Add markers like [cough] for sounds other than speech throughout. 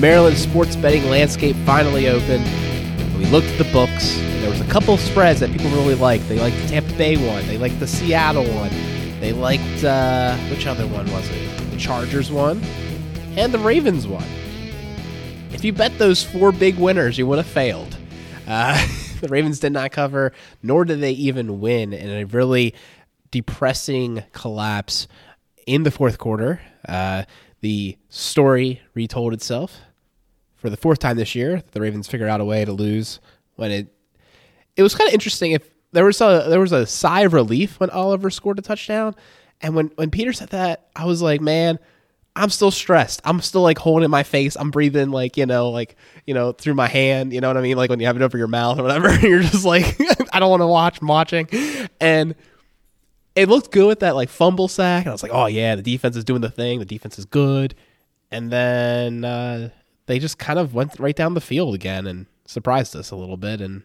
Maryland sports betting landscape finally opened. We looked at the books. And there was a couple spreads that people really liked. They liked the Tampa Bay one. They liked the Seattle one. They liked uh, which other one was it? The Chargers one, and the Ravens one. If you bet those four big winners, you would have failed. Uh, [laughs] the Ravens did not cover, nor did they even win in a really depressing collapse in the fourth quarter. Uh, the story retold itself for the fourth time this year. The Ravens figured out a way to lose when it. It was kind of interesting. If there was a there was a sigh of relief when Oliver scored a touchdown, and when when Peter said that, I was like, man. I'm still stressed. I'm still like holding my face. I'm breathing like, you know, like, you know, through my hand. You know what I mean? Like when you have it over your mouth or whatever. [laughs] You're just like, [laughs] I don't want to watch. I'm watching. And it looked good with that like fumble sack. And I was like, oh yeah, the defense is doing the thing. The defense is good. And then uh, they just kind of went right down the field again and surprised us a little bit and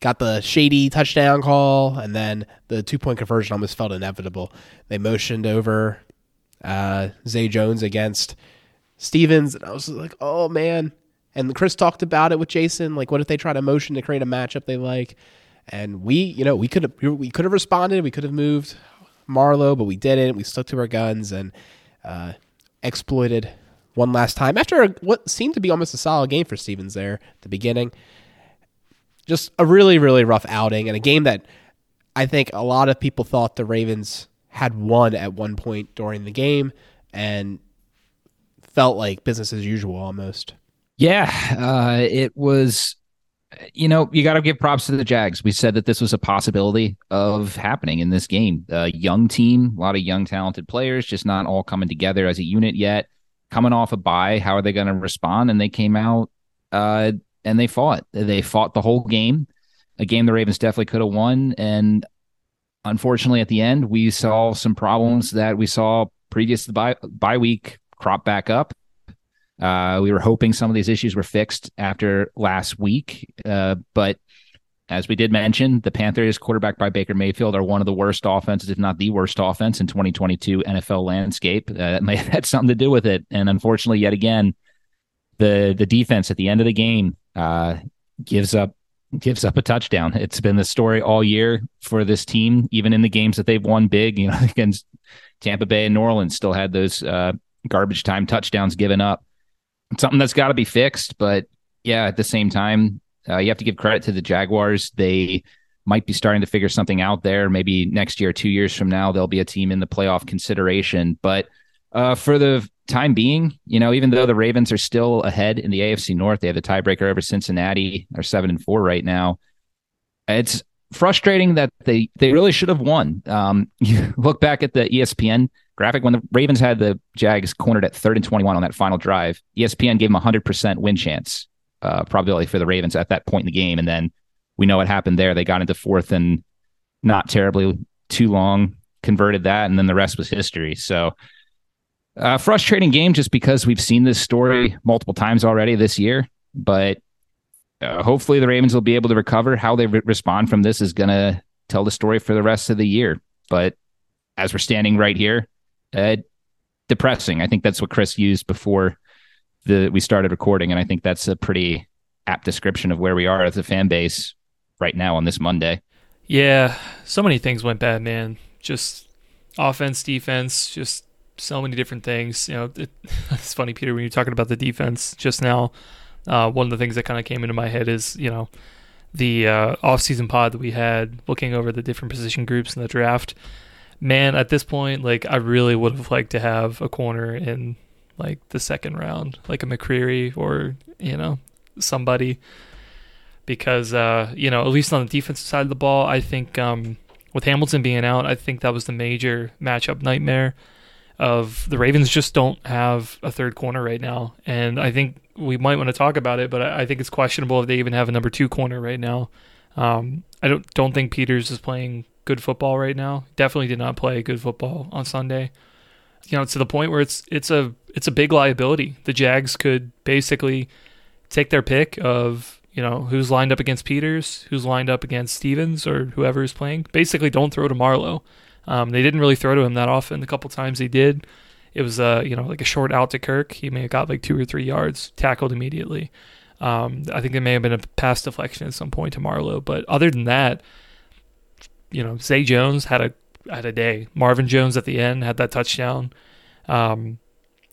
got the shady touchdown call. And then the two point conversion almost felt inevitable. They motioned over uh, Zay Jones against Stephens. And I was like, oh man. And Chris talked about it with Jason. Like, what if they try to motion to create a matchup they like? And we, you know, we could have we could have responded. We could have moved Marlon, but we didn't. We stuck to our guns and uh, exploited one last time after a, what seemed to be almost a solid game for Stephens there at the beginning. Just a really, really rough outing and a game that I think a lot of people thought the Ravens had won at one point during the game and felt like business as usual almost. Yeah, uh, it was. You know, you got to give props to the Jags. We said that this was a possibility of happening in this game. A young team, a lot of young, talented players, just not all coming together as a unit yet. Coming off a bye, how are they going to respond? And they came out uh, and they fought. They fought the whole game. A game the Ravens definitely could have won. And unfortunately, at the end, we saw some problems that we saw previous to the bye, bye week crop back up. Uh, we were hoping some of these issues were fixed after last week, uh, but as we did mention, the Panthers, quarterback by Baker Mayfield, are one of the worst offenses, if not the worst offense in 2022 NFL landscape. Uh, that may have had something to do with it, and unfortunately, yet again, the the defense at the end of the game uh, gives up gives up a touchdown. It's been the story all year for this team, even in the games that they've won big. You know, [laughs] against Tampa Bay and New Orleans, still had those uh, garbage time touchdowns given up. It's something that's got to be fixed, but yeah, at the same time, uh, you have to give credit to the Jaguars. They might be starting to figure something out there. Maybe next year, two years from now, there'll be a team in the playoff consideration. But uh, for the time being, you know, even though the Ravens are still ahead in the AFC North, they have the tiebreaker over Cincinnati. They're seven and four right now. It's frustrating that they they really should have won. Um, [laughs] you look back at the ESPN graphic when the Ravens had the Jags cornered at third and twenty one on that final drive. ESPN gave them a hundred percent win chance uh, probability for the Ravens at that point in the game, and then we know what happened there. They got into fourth and not terribly too long, converted that, and then the rest was history. So uh, frustrating game just because we've seen this story multiple times already this year, but uh, hopefully the Ravens will be able to recover. How they re- respond from this is going to tell the story for the rest of the year. But as we're standing right here, uh, depressing. I think that's what Chris used before the we started recording, and I think that's a pretty apt description of where we are as a fan base right now on this Monday. Yeah, so many things went bad, man. Just offense, defense, just so many different things. You know, it, [laughs] it's funny, Peter, when you're talking about the defense just now. Uh, one of the things that kind of came into my head is, you know, the uh, off-season pod that we had looking over the different position groups in the draft. Man, at this point, like I really would have liked to have a corner in like the second round, like a McCreary or you know somebody, because uh, you know at least on the defensive side of the ball, I think um, with Hamilton being out, I think that was the major matchup nightmare of the Ravens just don't have a third corner right now, and I think we might want to talk about it, but I, think it's questionable if they even have a number two corner right now. Um, I don't don't think Peters is playing good football right now. Definitely did not play good football on Sunday. You know, to the point where it's it's a it's a big liability. The Jags could basically take their pick of you know who's lined up against Peters, who's lined up against Stephens, or whoever is playing. Basically, don't throw to Marlon. Um, they didn't really throw to him that often. The couple times they did, it was uh you know like a short out to Kirk. He may have got like two or three yards, tackled immediately. Um, I think it may have been a pass deflection at some point to Marlon, but other than that, you know, Zay Jones had a had a day. Marvin Jones at the end had that touchdown. Um,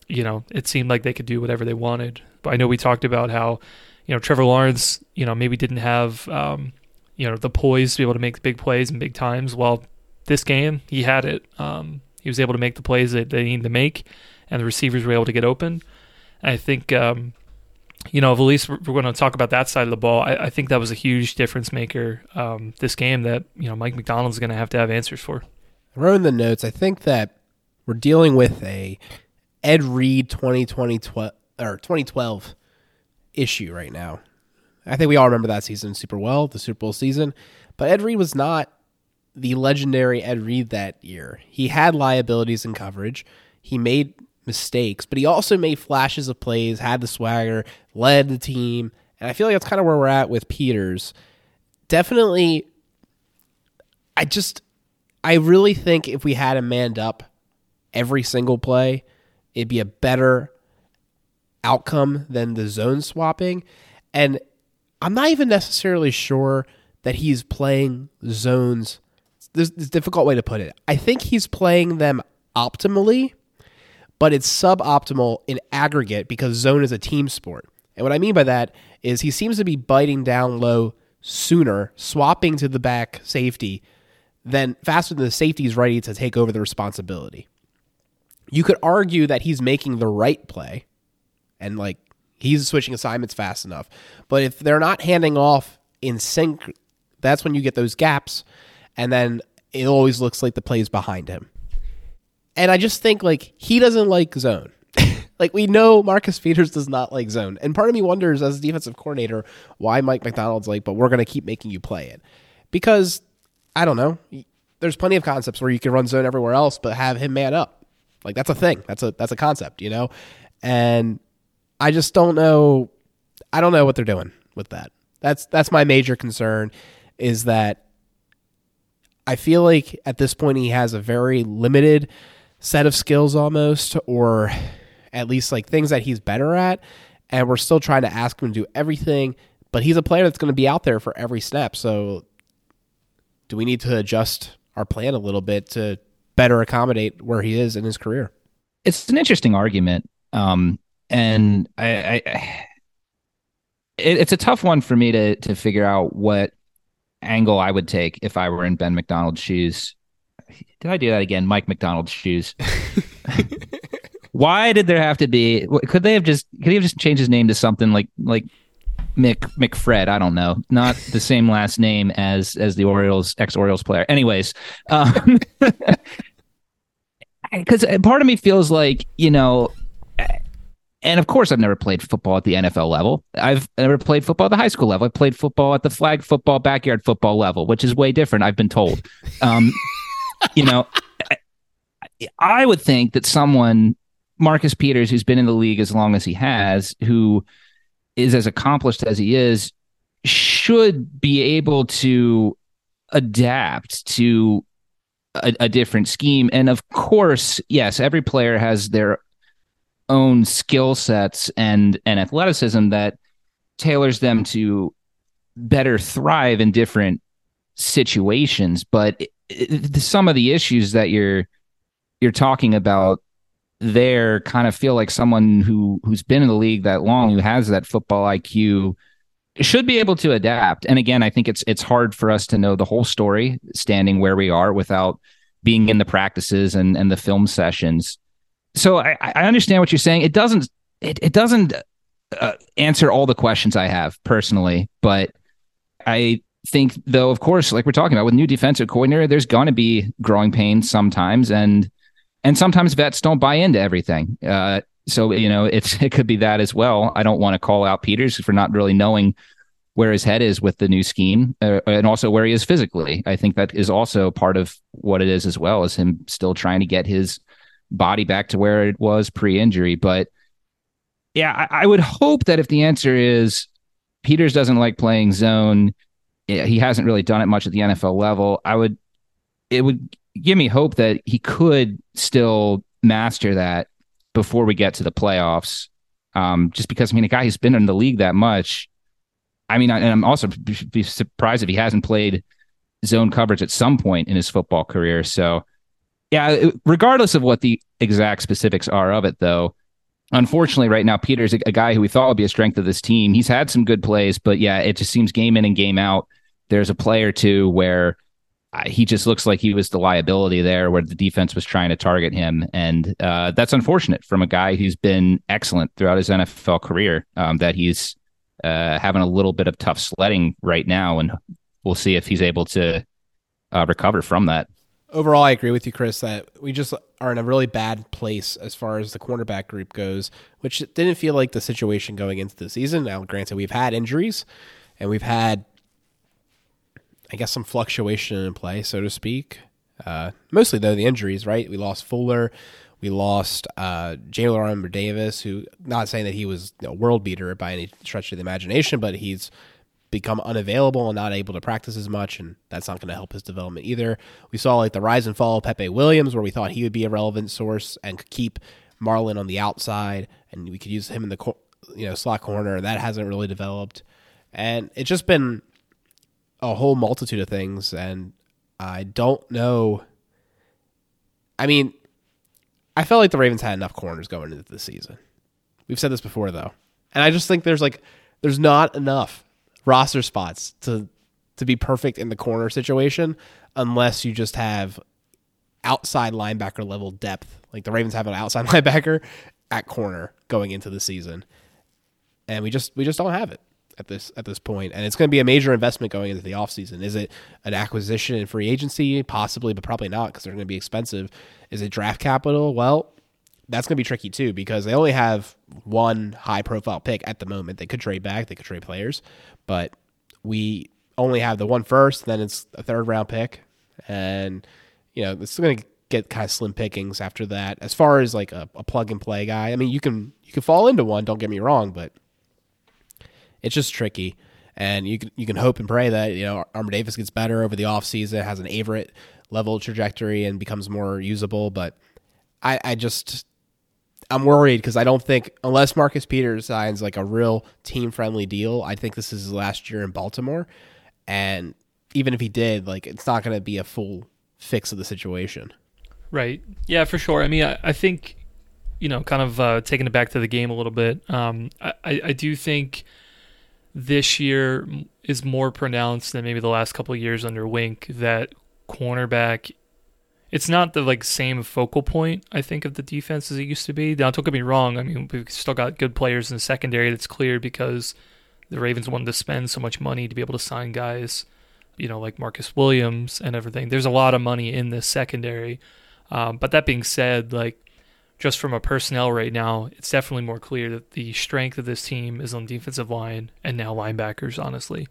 you know, it seemed like they could do whatever they wanted. But I know we talked about how, you know, Trevor Lawrence, you know, maybe didn't have, um, you know, the poise to be able to make big plays and big times. Well, this game he had it. Um, he was able to make the plays that they needed to make, and the receivers were able to get open. And I think, um, you know, at least we're, going to talk about that side of the ball, I, I think that was a huge difference maker um, this game that you know Mike Macdonald's going to have to have answers for. I wrote in the notes. I think that we're dealing with a Ed Reed 2020 or 2012 issue right now. I think we all remember that season super well, the Super Bowl season. But Ed Reed was not the legendary Ed Reed that year. He had liabilities in coverage. He made mistakes, but he also made flashes of plays, had the swagger, led the team. And I feel like that's kind of where we're at with Peters. Definitely, I just, I really think if we had him manned up every single play, it'd be a better outcome than the zone swapping. And I'm not even necessarily sure that he's playing zones. There's, there's a difficult way to put it. I think he's playing them optimally, but it's suboptimal in aggregate because zone is a team sport. And what I mean by that is he seems to be biting down low sooner, swapping to the back safety, than faster than the safety is ready to take over the responsibility. You could argue that he's making the right play and like he's switching assignments fast enough. But if they're not handing off in sync, that's when you get those gaps, and then it always looks like the plays behind him. And I just think like he doesn't like zone. [laughs] like we know Marcus Peters does not like zone. And part of me wonders as a defensive coordinator why Mike Macdonald's like, but we're gonna keep making you play it. Because I don't know. There's plenty of concepts where you can run zone everywhere else, but have him man up. Like that's a thing. That's a that's a concept, you know? And I just don't know. I don't know what they're doing with that. That's that's my major concern. Is that I feel like at this point he has a very limited set of skills almost, or at least like things that he's better at, and we're still trying to ask him to do everything. But he's a player that's going to be out there for every snap. So, do we need to adjust our plan a little bit to better accommodate where he is in his career? It's an interesting argument. Um, and I, I it, it's a tough one for me to to figure out what angle I would take if I were in Ben McDonald's shoes. Did I do that again? Mike Macdonald's shoes. [laughs] Why did there have to be? Could they have just? Could he have just changed his name to something like like Mick McFred? I don't know. Not the same last name as as the Orioles ex Orioles player. Anyways, um, [laughs] because part of me feels like you know and of course, I've never played football at the NFL level. I've never played football at the high school level. I played football at the flag football, backyard football level, which is way different. I've been told. Um, you know, I, I would think that someone, Marcus Peters, who's been in the league as long as he has, who is as accomplished as he is, should be able to adapt to a, a, different scheme. And of course, yes, every player has their own skill sets and and athleticism that tailors them to better thrive in different situations but it, it, some of the issues that you're you're talking about there kind of feel like someone who who's been in the league that long who has that football IQ should be able to adapt. And again I think it's it's hard for us to know the whole story standing where we are without being in the practices and and the film sessions. So I, I understand what you're saying. It doesn't it, it doesn't uh, answer all the questions I have personally, but I think though, of course, like we're talking about with new defensive coordinator, there's going to be growing pains sometimes, and and sometimes vets don't buy into everything. Uh, so you know, it's [laughs] it could be that as well. I don't want to call out Peters for not really knowing where his head is with the new scheme, uh, and also where he is physically. I think that is also part of what it is as well, as him still trying to get his body back to where it was pre-injury. But yeah, I, I would hope that if the answer is Peters doesn't like playing zone, he hasn't really done it much at the NFL level. I would, it would give me hope that he could still master that before we get to the playoffs. Um, just because I mean, a guy who's been in the league that much, I mean, and I'm also be surprised if he hasn't played zone coverage at some point in his football career. So, yeah, regardless of what the exact specifics are of it, though, unfortunately, right now, Peter's a, a guy who we thought would be a strength of this team. He's had some good plays, but yeah, it just seems game in and game out. There's a play or two where he just looks like he was the liability there where the defense was trying to target him. And uh, that's unfortunate from a guy who's been excellent throughout his NFL career, um, that he's uh, having a little bit of tough sledding right now. And we'll see if he's able to uh, recover from that. Overall, I agree with you, Chris, that we just are in a really bad place as far as the cornerback group goes, which didn't feel like the situation going into the season. Now, granted, we've had injuries and we've had I guess some fluctuation in play, so to speak. Uh, mostly though the injuries, right? We lost Fuller, we lost uh, Jalyn Armour Davis, who not saying that he was a world beater by any stretch of the imagination, but he's become unavailable and not able to practice as much, and that's not going to help his development either. We saw like the rise and fall of Pepe Williams, where we thought he would be a relevant source and could keep Marlon on the outside, and we could use him in the you know slot corner. That hasn't really developed, and it's just been a whole multitude of things, and I don't know. I mean, I felt like the Ravens had enough corners going into the season. We've said this before, though, and I just think there's like there's not enough roster spots to to be perfect in the corner situation unless you just have outside linebacker level depth. Like the Ravens have an outside [laughs] linebacker at corner going into the season. And we just we just don't have it at this at this point, and it's going to be a major investment going into the offseason. Is it an acquisition and free agency? Possibly, but probably not because they're going to be expensive. Is it draft capital? Well, that's going to be tricky too because they only have one high profile pick at the moment. They could trade back, they could trade players, but we only have the one first. Then it's a third round pick, and you know it's going to get kind of slim pickings after that. As far as like a, a plug and play guy, I mean, you can you can fall into one. Don't get me wrong, but it's just tricky. And you can you can hope and pray that you know Armour Davis gets better over the offseason, has an Averett level trajectory, and becomes more usable. But I, I just I'm worried because I don't think unless Marcus Peters signs like a real team friendly deal, I think this is his last year in Baltimore. And even if he did, like it's not going to be a full fix of the situation. Right. Yeah, for sure. I mean, I, I think you know, kind of uh, taking it back to the game a little bit. Um, I, I do think this year is more pronounced than maybe the last couple years under Wink that cornerback it's not the like same focal point I think of the defense as it used to be. Now don't get me wrong, I mean we've still got good players in the secondary that's clear because the Ravens wanted to spend so much money to be able to sign guys, you know, like Marcus Williams and everything. There's a lot of money in this secondary. Um, but that being said, like just from a personnel right now, it's definitely more clear that the strength of this team is on defensive line and now linebackers, honestly.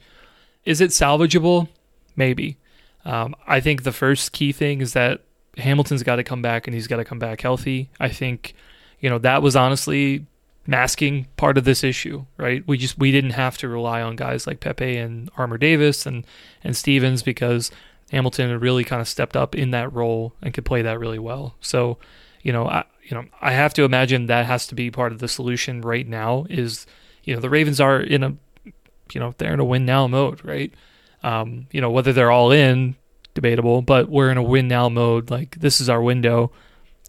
Is it salvageable? Maybe. Um, I think the first key thing is that Hamilton's got to come back and he's got to come back healthy. I think, you know, that was honestly masking part of this issue, right? We just we didn't have to rely on guys like Pepe and Armour Davis and and Stephens because Hamilton really kind of stepped up in that role and could play that really well. So, you know, I, you know, I have to imagine that has to be part of the solution right now. Is you know the Ravens are in a, you know, they're in a win now mode, right? Um, you know whether they're all in, debatable, but we're in a win now mode. Like this is our window.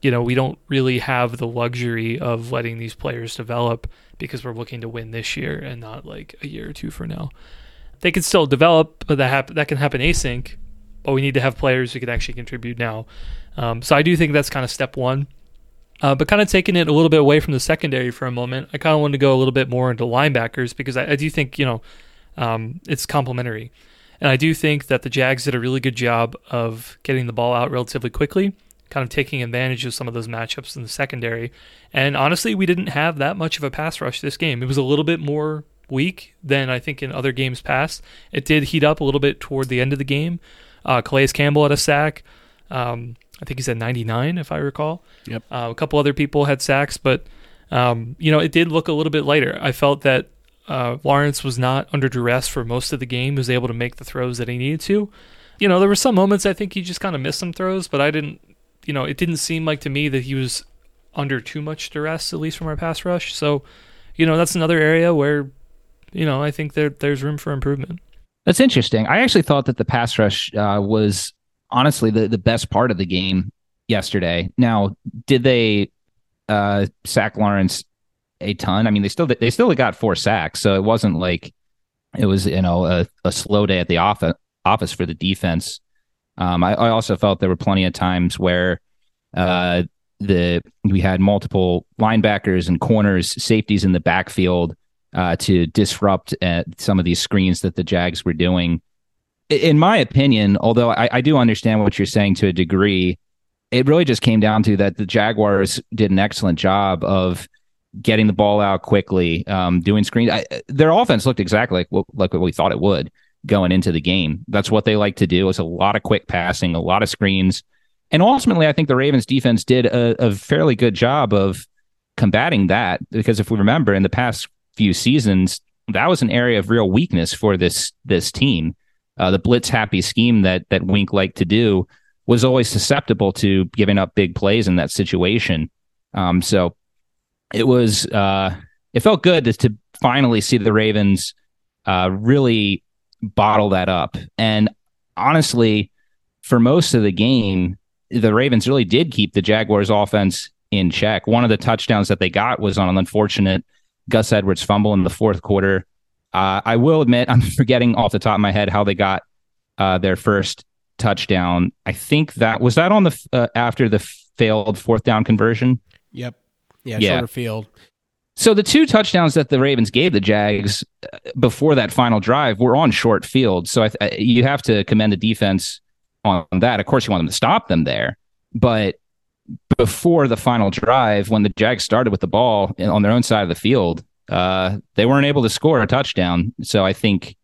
You know, we don't really have the luxury of letting these players develop because we're looking to win this year and not like a year or two for now. They can still develop, but that hap- that can happen async. But we need to have players who can actually contribute now. Um, so I do think that's kind of step one. Uh, but kind of taking it a little bit away from the secondary for a moment, I kind of wanted to go a little bit more into linebackers because I, I do think you know um, it's complementary, and I do think that the Jags did a really good job of getting the ball out relatively quickly, kind of taking advantage of some of those matchups in the secondary. And honestly, we didn't have that much of a pass rush this game. It was a little bit more weak than I think in other games past. It did heat up a little bit toward the end of the game. Uh, Calais Campbell had a sack. Um, I think he's at 99, if I recall. Yep. Uh, a couple other people had sacks, but um, you know it did look a little bit lighter. I felt that uh, Lawrence was not under duress for most of the game. He was able to make the throws that he needed to. You know, there were some moments I think he just kind of missed some throws, but I didn't. You know, it didn't seem like to me that he was under too much duress, at least from our pass rush. So, you know, that's another area where, you know, I think there there's room for improvement. That's interesting. I actually thought that the pass rush uh, was honestly the, the best part of the game yesterday. Now, did they uh, sack Lawrence a ton? I mean, they still they still got four sacks, so it wasn't like it was you know a, a slow day at the office office for the defense. Um, I, I, also felt there were plenty of times where uh, the we had multiple linebackers and corners, safeties in the backfield uh, to disrupt uh, some of these screens that the Jags were doing. In my opinion, although I, I do understand what you're saying to a degree, it really just came down to that the Jaguars did an excellent job of getting the ball out quickly, um, doing screens. I, their offense looked exactly like what, like what we thought it would going into the game. That's what they like to do. It's a lot of quick passing, a lot of screens. And ultimately, I think the Ravens defense did a, a fairly good job of combating that because if we remember in the past few seasons, that was an area of real weakness for this this team. Uh, the blitz happy scheme that that Wink liked to do was always susceptible to giving up big plays in that situation. Um, so it was uh, it felt good to, to, finally see the Ravens uh, really bottle that up. And honestly, for most of the game, the Ravens really did keep the Jaguars offense in check. One of the touchdowns that they got was on an unfortunate Gus Edwards fumble in the fourth quarter. Uh, I will admit, [laughs] I'm forgetting off the top of my head how they got uh, their first touchdown. I think that was that on the uh, after the failed fourth down conversion. Yep. Yeah, yeah. shorter field. So the two touchdowns that the Ravens gave the Jags uh, before that final drive were on short field. So th- uh, you have to commend the defense on that. Of course, you want them to stop them there, but before the final drive, when the Jags started with the ball on their own side of the field, uh, they weren't able to score a touchdown. So I think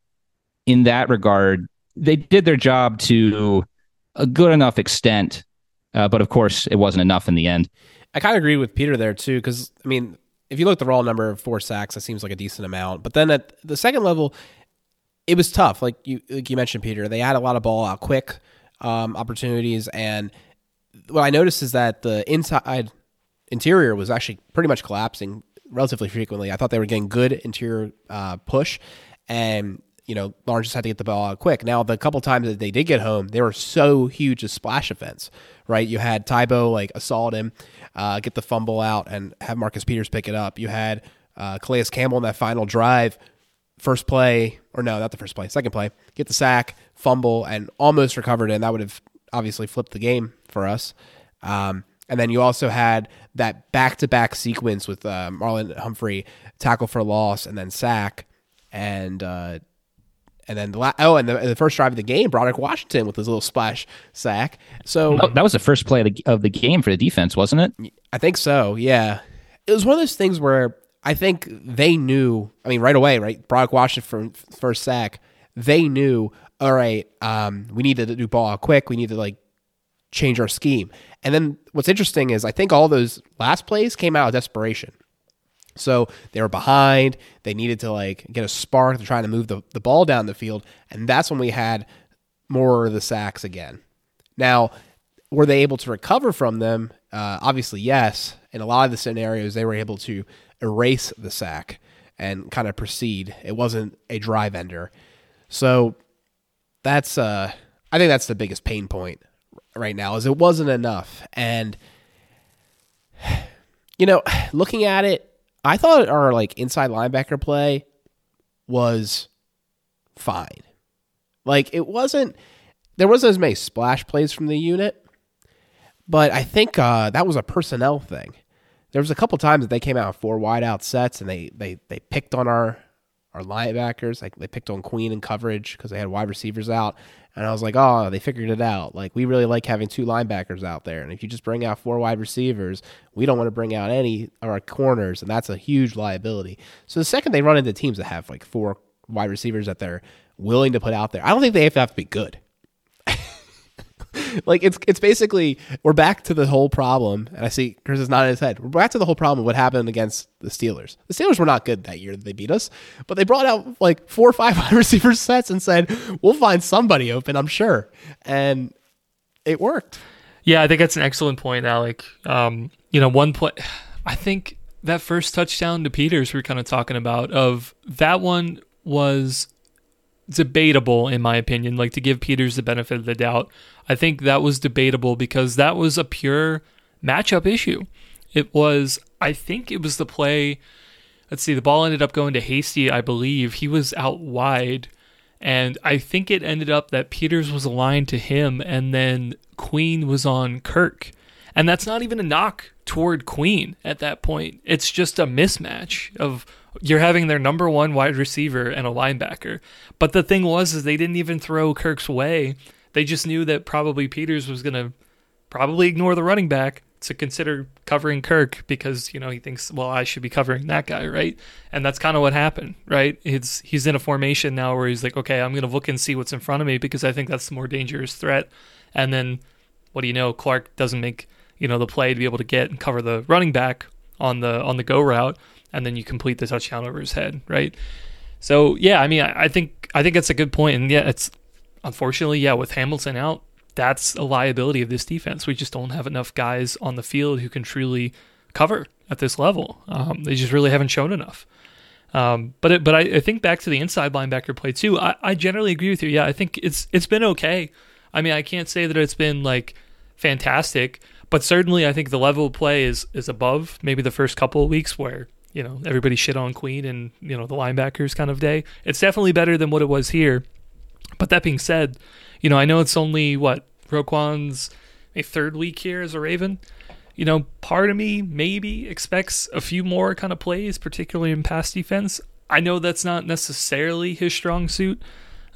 in that regard, they did their job to a good enough extent. Uh, but of course, it wasn't enough in the end. I kind of agree with Peter there too, because I mean, if you look at the raw number of four sacks, that seems like a decent amount. But then at the second level, it was tough. Like you, like you mentioned, Peter, they had a lot of ball out quick um, opportunities, and what I noticed is that the inside interior was actually pretty much collapsing relatively frequently. I thought they were getting good interior uh, push, and you know Lawrence just had to get the ball out quick. Now the couple times that they did get home, they were so huge a splash offense, right? You had Tybo like assault him, uh, get the fumble out, and have Marcus Peters pick it up. You had uh, Calais Campbell in that final drive, first play or no, not the first play, second play, get the sack, fumble, and almost recovered, and that would have obviously flipped the game for us. Um, and then you also had that back to back sequence with uh, Marlon Humphrey tackle for loss and then sack, and uh, and then the la- oh, and the, the, first drive of the game, Broderick Washington with his little splash sack. So oh, that was the first play of the, of the game for the defense, wasn't it? I think so. Yeah, it was one of those things where I think they knew. I mean, right away, right? Broderick Washington for first sack. They knew. All right, um, we need to do ball quick. We need to like change our scheme. And then what's interesting is I think all those last plays came out of desperation. So they were behind. They needed to like get a spark. They're trying to move the, the ball down the field. And that's when we had more of the sacks again. Now, were they able to recover from them? Uh, obviously, yes. In a lot of the scenarios, they were able to erase the sack and kind of proceed. It wasn't a drive ender. So that's uh I think that's the biggest pain point right now is it wasn't enough. And [sighs] you know, [sighs] looking at it, I thought our like inside linebacker play was fine. Like it wasn't there wasn't as many splash plays from the unit, but I think uh, that was a personnel thing. There was a couple times that they came out four wide out sets and they they they picked on our our linebackers. Like they picked on Queen in coverage because they had wide receivers out. And I was like, oh, they figured it out. Like we really like having two linebackers out there. And if you just bring out four wide receivers, we don't want to bring out any of our corners, and that's a huge liability. So the second they run into teams that have like four wide receivers that they're willing to put out there, I don't think they have to, have to be good. [laughs] like it's it's basically we're back to the whole problem, and I see Chris is not in his head. We're back to the whole problem what happened against the Steelers. The Steelers were not good that year; that they beat us, but they brought out like four or five [laughs] wide receiver sets and said, "We'll find somebody open, I'm sure," and it worked. Yeah, I think that's an excellent point, Alec. Um, you know, one play. I think that first touchdown to Peters we are kind of talking about of that one was debatable in my opinion. Like to give Peters the benefit of the doubt, I think that was debatable because that was a pure matchup issue. It was. I think it was the play. Let's see. The ball ended up going to Hasty. I believe he was out wide. And I think it ended up that Peters was aligned to him and then Queen was on Kirk. And that's not even a knock toward Queen at that point. It's just a mismatch of you're having their number one wide receiver and a linebacker. But the thing was is they didn't even throw Kirk's way. They just knew that probably Peters was going to probably ignore the running back to consider covering Kirk because you know he thinks, well, I should be covering that guy, right? And that's kind of what happened, right? It's he's in a formation now where he's like, okay, I'm going to look and see what's in front of me because I think that's the more dangerous threat. And then, what do you know? Clark doesn't make you know the play to be able to get and cover the running back on the on the go route, and then you complete the touchdown over his head, right? So yeah, I mean, I, I think I think that's a good point, and yeah, it's unfortunately, yeah, with Hamilton out, that's a liability of this defense. We just don't have enough guys on the field who can truly cover at this level. Um, they just really haven't shown enough. Um, but it, but I, I, think back to the inside linebacker play too. I, I generally agree with you. Yeah, I think it's it's been okay. I mean, I can't say that it's been like fantastic, but certainly I think the level of play is is above maybe the first couple of weeks where you know everybody shit on Queen and you know the linebackers kind of day. It's definitely better than what it was here. But that being said, you know, I know it's only what Roquan's a third week here as a Raven. You know, part of me maybe expects a few more kind of plays, particularly in pass defense. I know that's not necessarily his strong suit,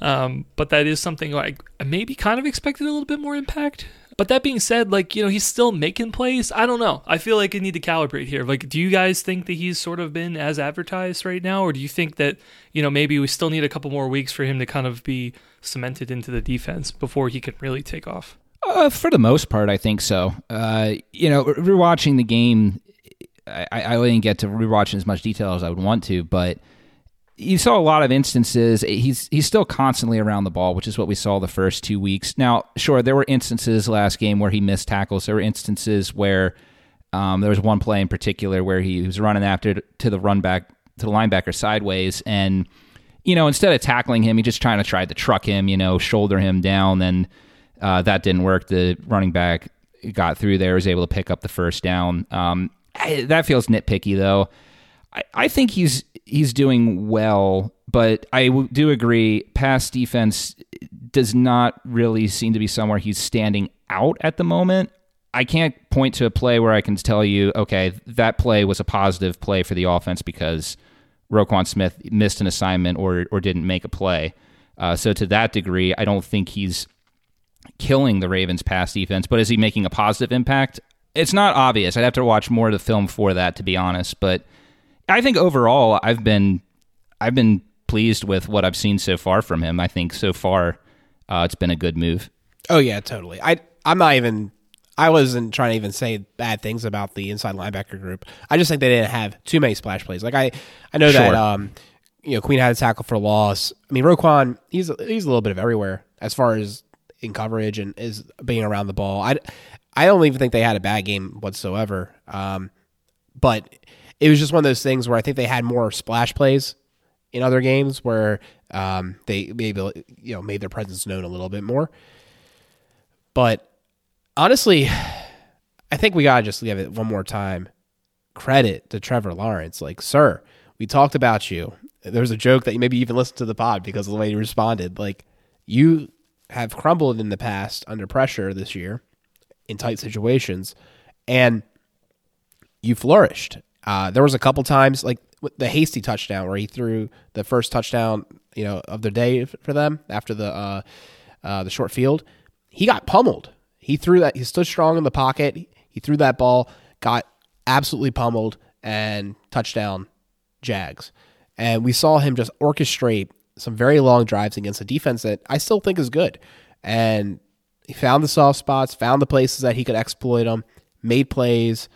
um, but that is something I, I maybe kind of expected a little bit more impact. But that being said, like, you know, he's still making plays. I don't know. I feel like I need to calibrate here. Like, do you guys think that he's sort of been as advertised right now? Or do you think that, you know, maybe we still need a couple more weeks for him to kind of be cemented into the defense before he can really take off? Uh, for the most part, I think so. Uh, you know, rewatching the game, I, I didn't get to rewatch in as much detail as I would want to, but you saw a lot of instances. He's he's still constantly around the ball, which is what we saw the first two weeks. Now, sure, there were instances last game where he missed tackles. There were instances where um, there was one play in particular where he was running after to the run back to the linebacker sideways, and you know instead of tackling him, he just trying to try to truck him, you know, shoulder him down. and uh, that didn't work. The running back got through there, was able to pick up the first down. Um, that feels nitpicky though. I, think he's he's doing well, but I do agree. Pass defense does not really seem to be somewhere he's standing out at the moment. I can't point to a play where I can tell you, okay, that play was a positive play for the offense because Roquan Smith missed an assignment or or didn't make a play. Uh, so to that degree, I don't think he's killing the Ravens' pass defense. But is he making a positive impact? It's not obvious. I'd have to watch more of the film for that, to be honest. But I think overall, I've been I've been pleased with what I've seen so far from him. I think so far, uh, it's been a good move. Oh yeah, totally. I I'm not even. I wasn't trying to even say bad things about the inside linebacker group. I just think they didn't have too many splash plays. Like I, I know sure. that um, you know Queen had a tackle for loss. I mean Roquan, he's he's a little bit of everywhere as far as in coverage and is being around the ball. I I don't even think they had a bad game whatsoever. Um, but it was just one of those things where I think they had more splash plays in other games where um, they maybe you know made their presence known a little bit more. But honestly, [sighs] I think we gotta just give it one more time. Credit to Trevor Lawrence, like sir, we talked about you. There was a joke that you maybe even listened to the pod because of the way you responded. Like you have crumbled in the past under pressure this year in tight situations, and you flourished. Uh, there was a couple times like the hasty touchdown where he threw the first touchdown, you know, of the day for them after the uh, uh, the short field. He got pummeled. He threw that. He stood strong in the pocket. He threw that ball, got absolutely pummeled, and touchdown, Jags. And we saw him just orchestrate some very long drives against a defense that I still think is good. And he found the soft spots, found the places that he could exploit them, made plays,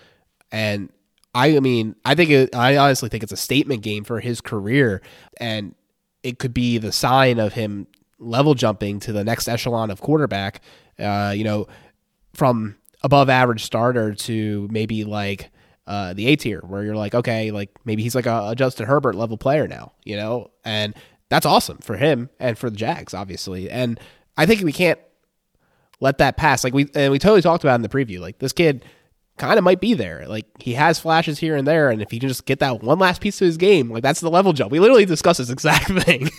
and I mean, I think it, I honestly think it's a statement game for his career, and it could be the sign of him level jumping to the next echelon of quarterback. Uh, you know, from above average starter to maybe like uh, the A tier, where you're like, okay, like maybe he's like a, a Justin Herbert level player now, you know, and that's awesome for him and for the Jags, obviously. And I think we can't let that pass. Like we and we totally talked about in the preview. Like this kid kind of might be there. Like he has flashes here and there, and if he can just get that one last piece of his game, like that's the level jump. We literally discussed this exact [laughs] thing,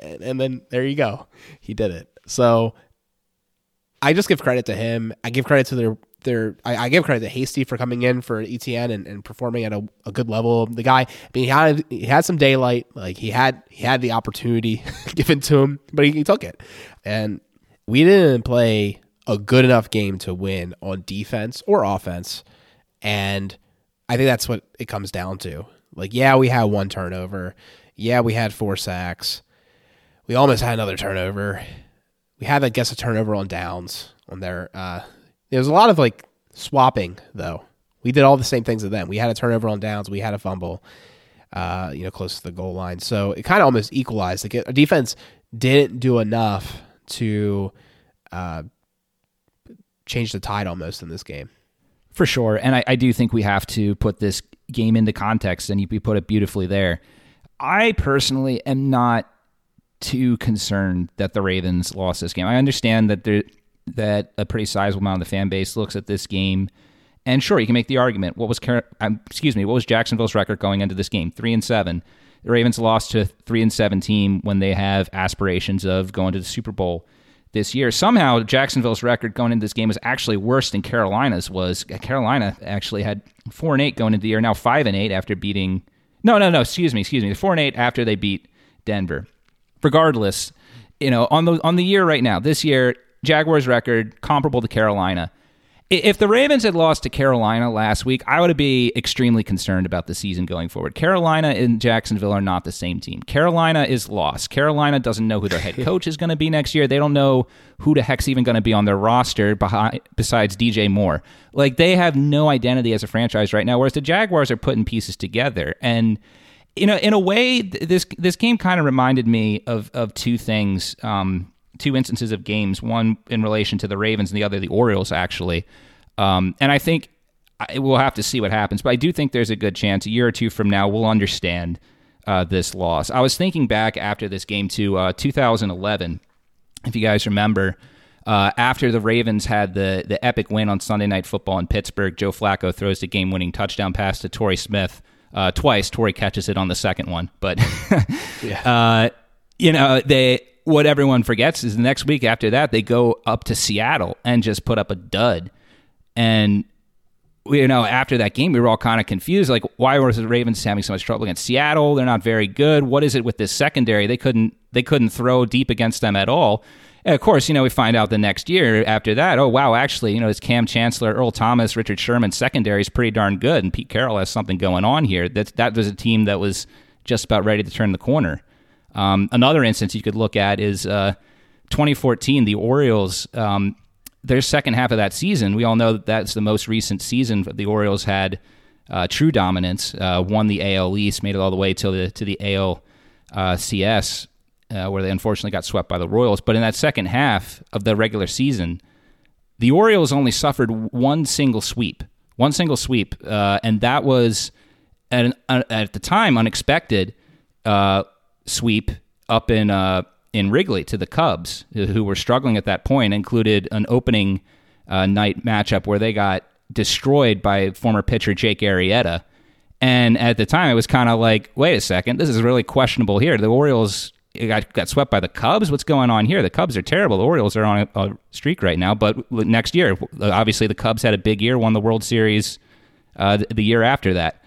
and, and then there you go, he did it. So I just give credit to him. I give credit to their their. I, I give credit to Hasty for coming in for ETN and, and performing at a, a, good level. The guy, I mean, he had he had some daylight. Like he had he had the opportunity [laughs] given to him, but he, he took it. And we didn't play a good enough game to win on defense or offense. And I think that's what it comes down to. Like, yeah, we had one turnover. Yeah, we had four sacks. We almost had another turnover. We had, I guess, a turnover on downs on there. Uh, there was a lot of like swapping though. We did all the same things as them. We had a turnover on downs. We had a fumble, uh, you know, close to the goal line. So it kind of almost equalized. Like our defense didn't do enough to uh, change the tide almost in this game. For sure. And I, I do think we have to put this game into context, and you, you put it beautifully there. I personally am not too concerned that the Ravens lost this game. I understand that there that a pretty sizable amount of the fan base looks at this game, and sure, you can make the argument. What was um, excuse me? What was Jacksonville's record going into this game? Three and seven. The Ravens lost to a three and seven team when they have aspirations of going to the Super Bowl this year. Somehow, Jacksonville's record going into this game was actually worse than Carolina's was. Carolina actually had four and eight going into the year, now five and eight after beating. No, no, no. Excuse me, excuse me. Four and eight after they beat Denver. Regardless, you know, on the on the year right now, this year, Jaguars record comparable to Carolina. If the Ravens had lost to Carolina last week, I would be extremely concerned about the season going forward. Carolina and Jacksonville are not the same team. Carolina is lost. Carolina doesn't know who their head [laughs] coach is going to be next year. They don't know who the heck's even going to be on their roster behind, besides DJ Moore. Like they have no identity as a franchise right now. Whereas the Jaguars are putting pieces together, and you know, in a way, this this game kind of reminded me of of two things. Um, two instances of games, one in relation to the Ravens and the other the Orioles, actually. Um, and I think I, we'll have to see what happens, but I do think there's a good chance a year or two from now we'll understand uh, this loss. I was thinking back after this game to uh, 2011, if you guys remember. Uh, after the Ravens had the the epic win on Sunday Night Football in Pittsburgh, Joe Flacco throws the game winning touchdown pass to Torrey Smith uh, twice. Torrey catches it on the second one, but [laughs] yeah. uh, you know they what everyone forgets is the next week after that, they go up to Seattle and just put up a dud. And you know, after that game, we were all kind of confused. Like, why was the Ravens having so much trouble against Seattle? They're not very good. What is it with this secondary? They couldn't they couldn't throw deep against them at all. And of course, you know, we find out the next year after that, oh wow, actually, you know, this Kam Chancellor, Earl Thomas, Richard Sherman secondary is pretty darn good, and Pete Carroll has something going on here. That that was a team that was just about ready to turn the corner. Um, another instance you could look at is uh, 2014, the Orioles. Um, their second half of that season, we all know that that's the most recent season the Orioles had uh, true dominance. Uh, won the AL East, made it all the way to the to the AL uh, CS, uh, where they unfortunately got swept by the Royals. But in that second half of the regular season, the Orioles only suffered one single sweep, one single sweep, uh, and that was at, an, at the time unexpected. Uh, sweep up in uh, in Wrigley to the Cubs, who were struggling at that point, included an opening uh, night matchup where they got destroyed by former pitcher Jake Arrieta. And at the time, it was kind of like, wait a second, this is really questionable here. The Orioles got, got swept by the Cubs. What's going on here? The Cubs are terrible. The Orioles are on a, a streak right now. But next year, obviously, the Cubs had a big year, won the World Series uh, the, the year after that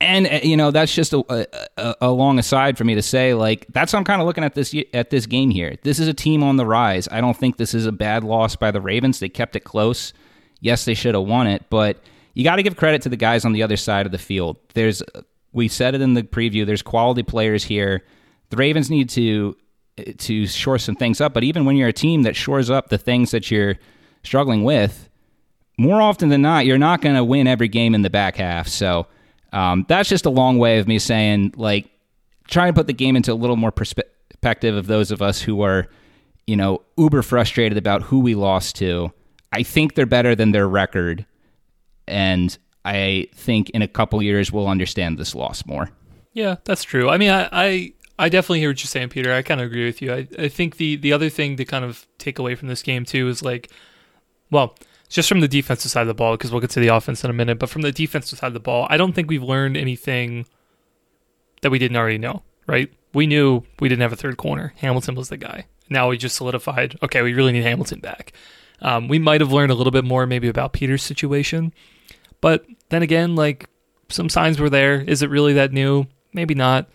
and uh, you know that's just a, a, a, long aside for me to say like that's how i'm kind of looking at this at this game here. This is a team on the rise. I don't think this is a bad loss by the ravens. They kept it close. Yes they should have won it but you got to give credit to the guys on the other side of the field. There's we said it in the preview there's quality players here. The ravens need to to shore some things up but even when you're a team that shores up the things that you're struggling with more often than not you're not going to win every game in the back half. So um, that's just a long way of me saying, like, trying to put the game into a little more perspective of those of us who are, you know, uber frustrated about who we lost to. I think they're better than their record, and I think in a couple years we'll understand this loss more. Yeah, that's true. I mean, I, I, I definitely hear what you're saying, Peter. I kind of agree with you. I, I think the the other thing to kind of take away from this game too is like, well, just from the defensive side of the ball, because we'll get to the offense in a minute. But from the defensive side of the ball, I don't think we've learned anything that we didn't already know. Right? We knew we didn't have a third corner. Hamilton was the guy. Now we just solidified. Okay, we really need Hamilton back. Um, we might have learned a little bit more maybe about Peter's situation, but then again, like some signs were there. Is it really that new? Maybe not.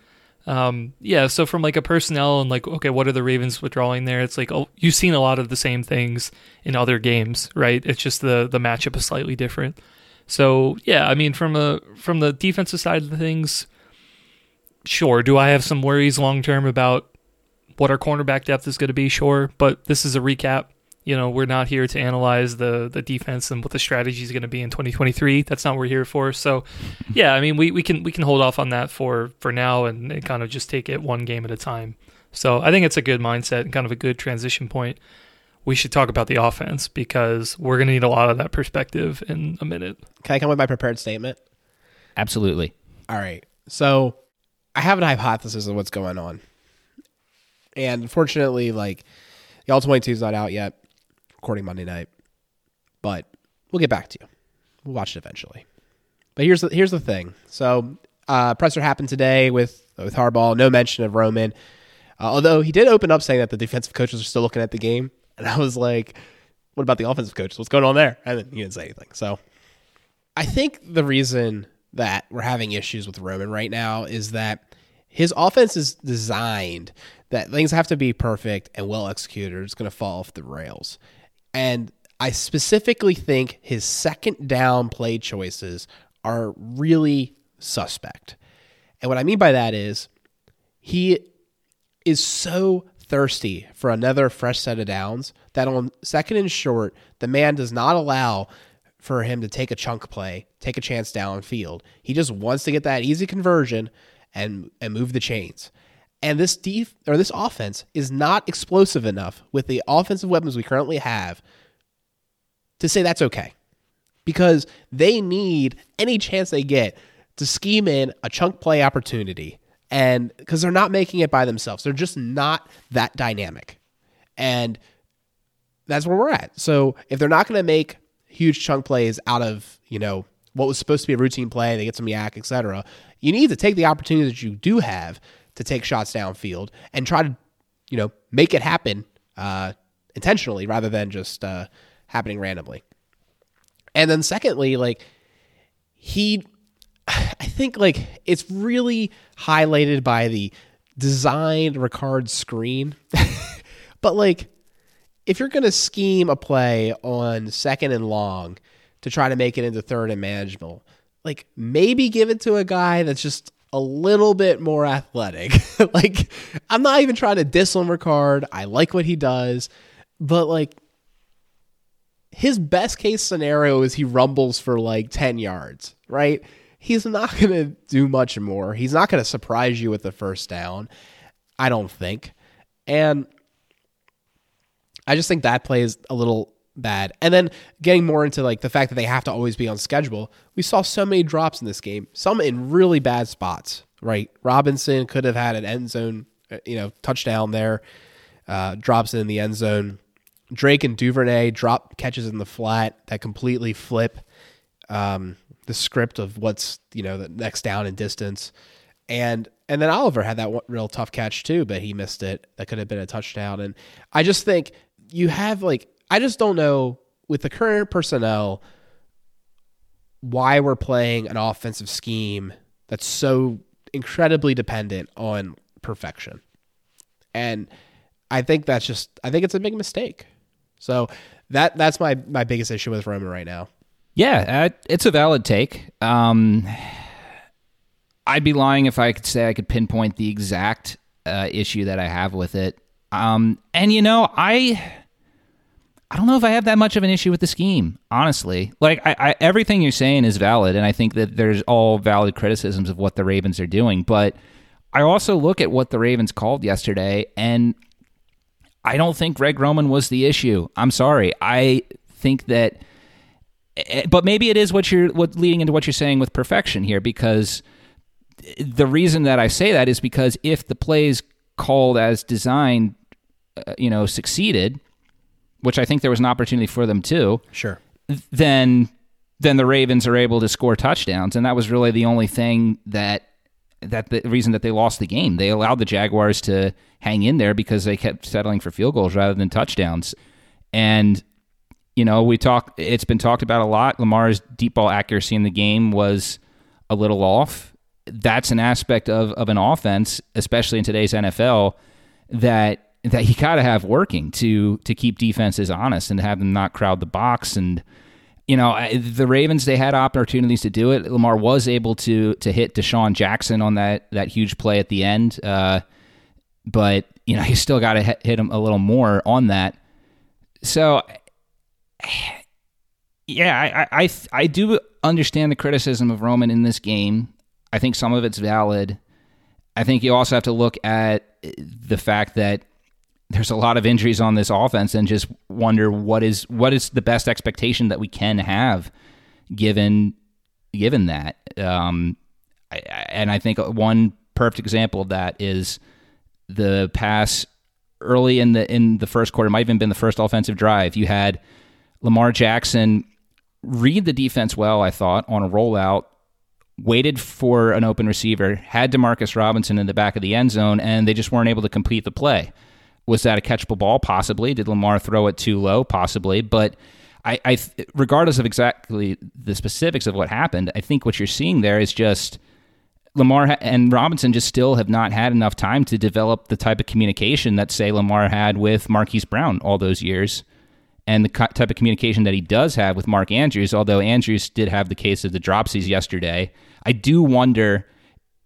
Um, yeah, so from like a personnel and like, okay, what are the Ravens withdrawing there? It's like, oh, you've seen a lot of the same things in other games, right? It's just the the matchup is slightly different. So yeah, I mean, from a from the defensive side of things, sure. Do I have some worries long term about what our cornerback depth is going to be? Sure, but this is a recap. You know, we're not here to analyze the the defense and what the strategy is going to be in 2023. That's not what we're here for. So, yeah, I mean, we, we can we can hold off on that for for now and, and kind of just take it one game at a time. So, I think it's a good mindset and kind of a good transition point. We should talk about the offense because we're going to need a lot of that perspective in a minute. Can I come with my prepared statement? Absolutely. All right. So I have a hypothesis of what's going on. And unfortunately, like the All 22 is not out yet, recording Monday night. But we'll get back to you. We'll watch it eventually. But here's the here's the thing. So uh, presser happened today with with Harbaugh. No mention of Roman. Uh, although he did open up saying that the defensive coaches are still looking at the game, [laughs] and I was like, "What about the offensive coaches? What's going on there?" And then he didn't say anything. So I think the reason that we're having issues with Roman right now is that his offense is designed that things have to be perfect and well executed or it's going to fall off the rails. And I specifically think his second down play choices are really suspect. And what I mean by that is he is so thirsty for another fresh set of downs that on second and short, the man does not allow for him to take a chunk play, take a chance downfield. He just wants to get that easy conversion and and move the chains. And this def- or this offense is not explosive enough with the offensive weapons we currently have to say that's okay. Because they need any chance they get to scheme in a chunk play opportunity. And because they're not making it by themselves, they're just not that dynamic. And that's where we're at. So if they're not going to make huge chunk plays out of, you know, what was supposed to be a routine play, they get some YAC, etc. You need to take the opportunity that you do have to take shots downfield and try to, you know, make it happen uh, intentionally rather than just uh, happening randomly. And then secondly, like he, [sighs] I think like it's really highlighted by the designed Ricard screen, [laughs] but like if you're going to scheme a play on second and long to try to make it into third and manageable, like maybe give it to a guy that's just a little bit more athletic. [laughs] like I'm not even trying to diss on Ricard. I like what he does, but like his best case scenario is he rumbles for like 10 yards, right? He's not [laughs] going to do much more. He's not going to surprise you with the first down, I don't think. And I just think that plays a little bad. And then getting more into like the fact that they have to always be on schedule. We saw so many drops in this game, some in really bad spots, right? Robinson could have had an end zone, uh, you know, touchdown there. Uh, drops in the end zone. Drake and Duvernay drop catches in the flat that completely flip um, the script of what's you know the next down in distance, and and then Oliver had that one real tough catch too, but he missed it. That could have been a touchdown, and I just think you have like I just don't know with the current personnel why we're playing an offensive scheme that's so incredibly dependent on perfection. And I think that's just I think it's a big mistake. So that that's my my biggest issue with Roman right now. Yeah, it's a valid take. Um, I'd be lying if I could say I could pinpoint the exact uh, issue that I have with it. Um, and you know, I I don't know if I have that much of an issue with the scheme, honestly. Like, I, I, everything you're saying is valid, and I think that there's all valid criticisms of what the Ravens are doing. But I also look at what the Ravens called yesterday, and I don't think Greg Roman was the issue. I'm sorry. I think that eh, but maybe it is what you're what leading into what you're saying with perfection here because the reason that I say that is because if the plays called as designed uh, you know succeeded which I think there was an opportunity for them too Sure. then then the Ravens are able to score touchdowns, and that was really the only thing that that the reason that they lost the game. They allowed the Jaguars to hang in there because they kept settling for field goals rather than touchdowns. And you know, we talk. It's been talked about a lot. Lamar's deep ball accuracy in the game was a little off. That's an aspect of of an offense, especially in today's NFL, that that you got to have working to to keep defenses honest and to have them not crowd the box and you know, the Ravens they had opportunities to do it. Lamar was able to to hit DeSean Jackson on that that huge play at the end, uh, but you know [laughs] he still got to hit him a little more on that. So, yeah, I, I I do understand the criticism of Roman in this game. I think some of it's valid. I think you also have to look at the fact that there's a lot of injuries on this offense and just wonder what is what is the best expectation that we can have given given that. Um, I, and I think one perfect example of that is the pass early in the in the first quarter might have even been the first offensive drive. You had Lamar Jackson read the defense well I thought on a rollout waited for an open receiver had Demarcus Robinson in the back of the end zone and they just weren't able to complete the play was that a catchable ball? Possibly. Did Lamar throw it too low? Possibly. But I, I, regardless of exactly the specifics of what happened, I think what you're seeing there is just Lamar and Robinson just still have not had enough time to develop the type of communication that, say, Lamar had with Marquise Brown all those years, and the type of communication that he does have with Mark Andrews. Although Andrews did have the case of the dropsies yesterday, I do wonder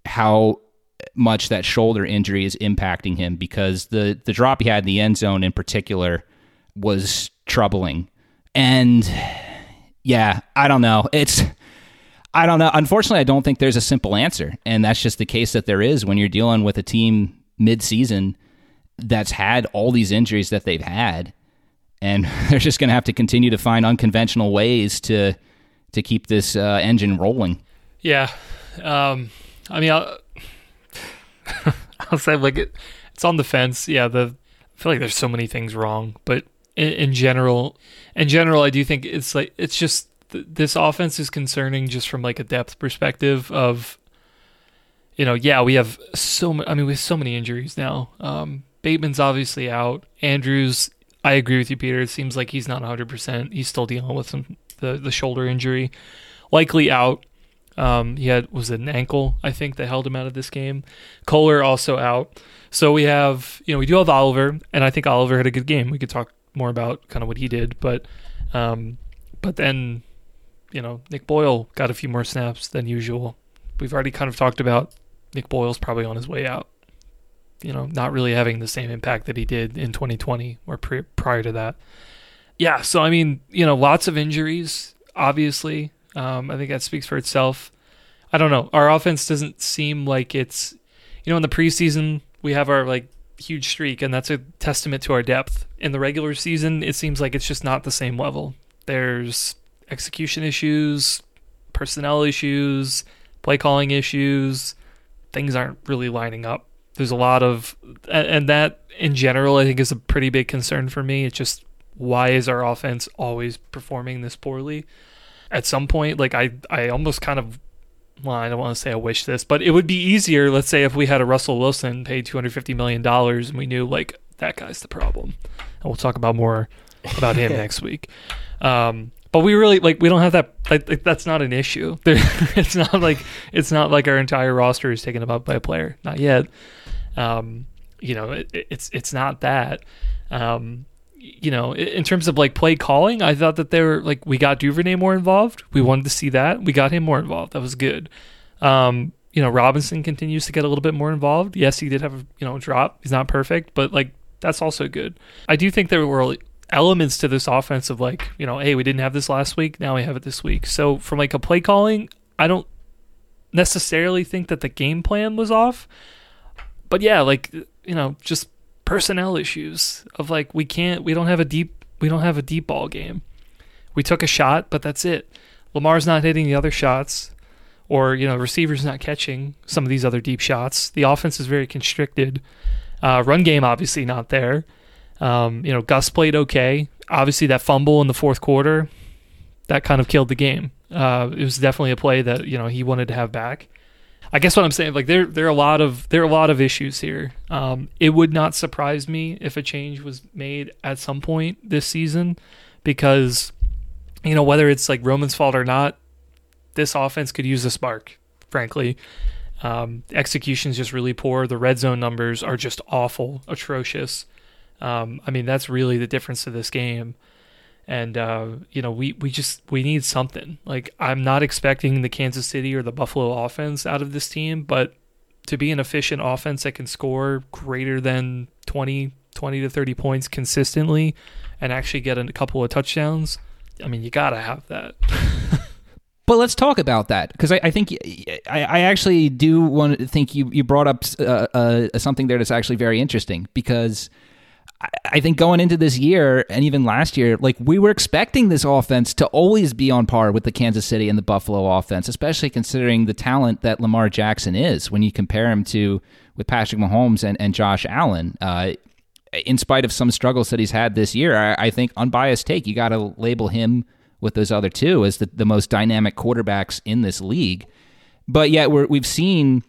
how much that shoulder injury is impacting him because the the drop he had in the end zone in particular was troubling. And yeah, I don't know. It's I don't know. Unfortunately, I don't think there's a simple answer, and that's just the case that there is when you're dealing with a team mid-season that's had all these injuries that they've had, and [laughs] they're just going to have to continue to find unconventional ways to to keep this uh, engine rolling. Yeah, um, I mean, I'll, [laughs] I'll say like it, it's on the fence. Yeah, the I feel like there's so many things wrong, but in, in general, in general, I do think it's like it's just th- this offense is concerning just from like a depth perspective of. You know, yeah, we have so. I mean, we have so many injuries now. Um, Bateman's obviously out. Andrews, I agree with you, Peter. It seems like he's not 100. percent He's still dealing with some the the shoulder injury, likely out. Um, he had was it an ankle I think that held him out of this game. Kohler also out. So we have you know we do have Oliver, and I think Oliver had a good game. We could talk more about kind of what he did, but um, but then you know Nick Boyle got a few more snaps than usual. We've already kind of talked about Nick Boyle's probably on his way out. You know, not really having the same impact that he did in 2020 or pre- prior to that. Yeah, so I mean, you know, lots of injuries, obviously. Um, I think that speaks for itself. I don't know. Our offense doesn't seem like it's, you know, in the preseason we have our like huge streak, and that's a testament to our depth. In the regular season, it seems like it's just not the same level. There's execution issues, personnel issues, play calling issues. Things aren't really lining up. There's a lot of, and that in general, I think is a pretty big concern for me. It's just why is our offense always performing this poorly? At some point like i i almost kind of well i don't want to say i wish this but it would be easier let's say if we had a russell wilson paid 250 million dollars and we knew like that guy's the problem. And we'll talk about more about him [laughs] next week. Um, but we really like we don't have that like, that's not an issue. [laughs] It's not like it's not like our entire roster is taken up by a player. Not yet. Um, you know it, it's it's not that. Um, you know, in terms of like play calling, I thought that they were like we got Duvernay more involved. We wanted to see that. We got him more involved. That was good. Um, you know, Robinson continues to get a little bit more involved. Yes, he did have a you know drop. He's not perfect, but like that's also good. I do think there were elements to this offense of like you know, hey, we didn't have this last week. Now we have it this week. So from like a play calling, I don't necessarily think that the game plan was off. But yeah, like you know, just personnel issues of like we can't we don't have a deep we don't have a deep ball game. we took a shot, but that's it. Lamar's not hitting the other shots, or you know, receivers not catching some of these other deep shots. The offense is very constricted. Uh, run game obviously not there. Um, you know, Gus played okay. Obviously, that fumble in the fourth quarter that kind of killed the game. Uh, it was definitely a play that you know he wanted to have back. I guess what I'm saying, like there, there are a lot of there are a lot of issues here. Um, it would not surprise me if a change was made at some point this season, because you know whether it's like Roman's fault or not, this offense could use a spark. Frankly, um, execution's just really poor. The red zone numbers are just awful, atrocious. Um, I mean, that's really the difference to this game and uh, you know we we just we need something. Like I'm not expecting the Kansas City or the Buffalo offense out of this team, but to be an efficient offense that can score greater than 20 20 to 30 points consistently and actually get a couple of touchdowns, I mean you got to have that. [laughs] But let's talk about that because I, I, think I, I, actually do want to think you, you brought up uh, uh, something there that's actually very interesting because I think going into this year and even last year, like we were expecting this offense to always be on par with the Kansas City and the Buffalo offense, especially considering the talent that Lamar Jackson is when you compare him to with Patrick Mahomes and, and Josh Allen. Uh, in spite of some struggles that he's had this year, I, I think unbiased take, you got to label him with those other two as the, the most dynamic quarterbacks in this league. But yet we we've seen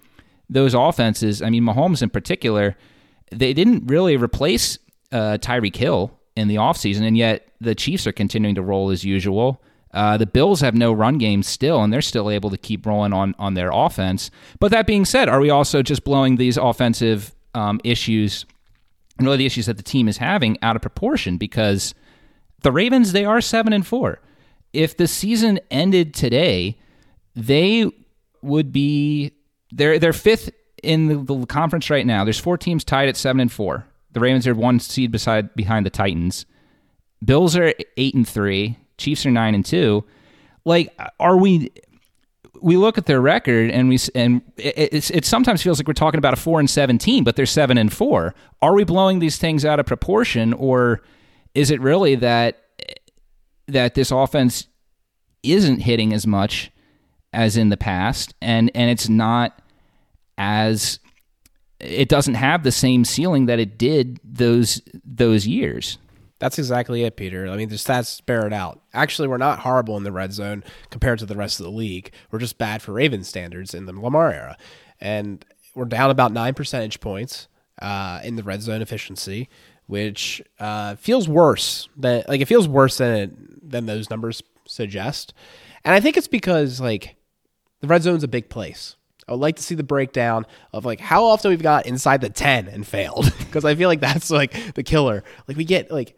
those offenses, I mean, Mahomes in particular, they didn't really replace uh, Tyreek Hill in the offseason, and yet the Chiefs are continuing to roll as usual. Uh, the Bills have no run game still, and they're still able to keep rolling on on their offense. But that being said, are we also just blowing these offensive um, issues, and really the issues that the team is having, out of proportion? Because the Ravens, they are seven and four. If the season ended today, they would be they're they're fifth in the, the conference right now. There's four teams tied at seven and four. The Ravens are one seed beside behind the Titans. Bills are eight and three. Chiefs are nine and two. Like, are we? We look at their record and we and it, it sometimes feels like we're talking about a four and seventeen, but they're seven and four. Are we blowing these things out of proportion, or is it really that that this offense isn't hitting as much as in the past, and and it's not as it doesn't have the same ceiling that it did those those years. That's exactly it, Peter. I mean, the stats bear it out. Actually, we're not horrible in the red zone compared to the rest of the league. We're just bad for Ravens standards in the Lamar era, and we're down about nine percentage points uh, in the red zone efficiency, which uh, feels worse than like it feels worse than it, than those numbers suggest. And I think it's because like the red zone's a big place. I would like to see the breakdown of like how often we've got inside the 10 and failed [laughs] because I feel like that's like the killer. Like we get like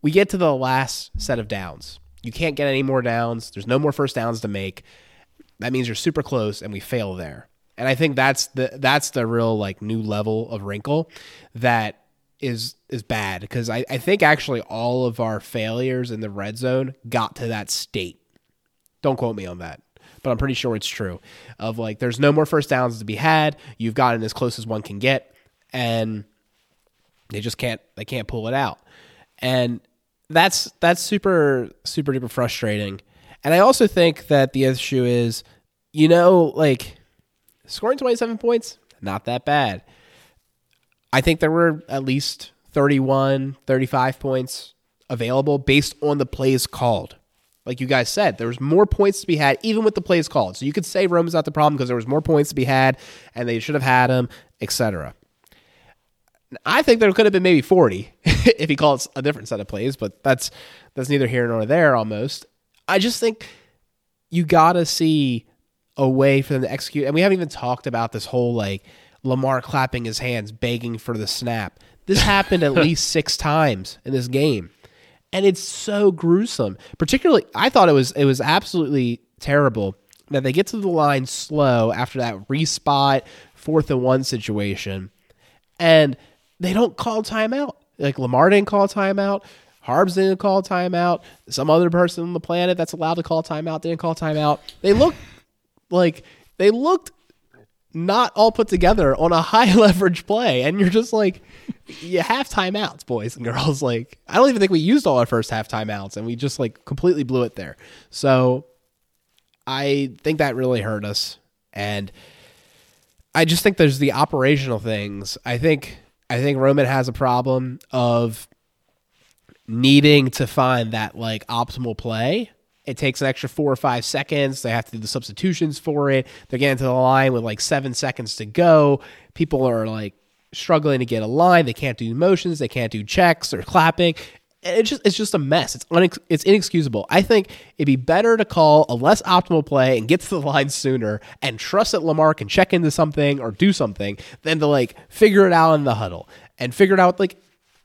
we get to the last set of downs. You can't get any more downs. There's no more first downs to make. That means you're super close and we fail there. And I think that's the that's the real like new level of wrinkle that is is bad because I, I think actually all of our failures in the red zone got to that state. Don't quote me on that but I'm pretty sure it's true. Of like, there's no more first downs to be had. You've gotten as close as one can get, and they just can't they can't pull it out, and that's that's super super duper frustrating. And I also think that the issue is, you know, like scoring 27 points, not that bad. I think there were at least 31, 35 points available based on the plays called like you guys said, there was more points to be had, even with the plays called. So you could say Roman's not the problem because there was more points to be had, and they should have had him, etc. I think there could have been maybe 40 [laughs] if he calls a different set of plays, but that's that's neither here nor there. Almost, I just think you gotta see a way for them to execute. And we haven't even talked about this whole like Lamar clapping his hands, begging for the snap. This happened at [laughs] least six times in this game and it's so gruesome. Particularly, I thought it was it was absolutely terrible that they get to the line slow after that respot fourth and one situation, and they don't call timeout. Like Lamar didn't call timeout. Harbs didn't call timeout. Some other person on the planet that's allowed to call timeout didn't call timeout. They look like they looked not all put together on a high [laughs] leverage play. And you're just like, you have timeouts, boys and girls. [laughs] Like, I don't even think we used all our first half timeouts and we just like completely blew it there. So I think that really hurt us. And I just think there's the operational things. I think I think Roman has a problem of needing to find that like optimal play. It takes an extra four or five seconds. They have to do the substitutions for it. They're getting to the line with like seven seconds to go. People are like struggling to get a line. They can't do motions. They can't do checks or clapping. It's just it's just a mess. It's unex- it's inexcusable. I think it'd be better to call a less optimal play and get to the [laughs] line sooner and trust that Lamar can check into something or do something than to like figure it out in the huddle and figure it out like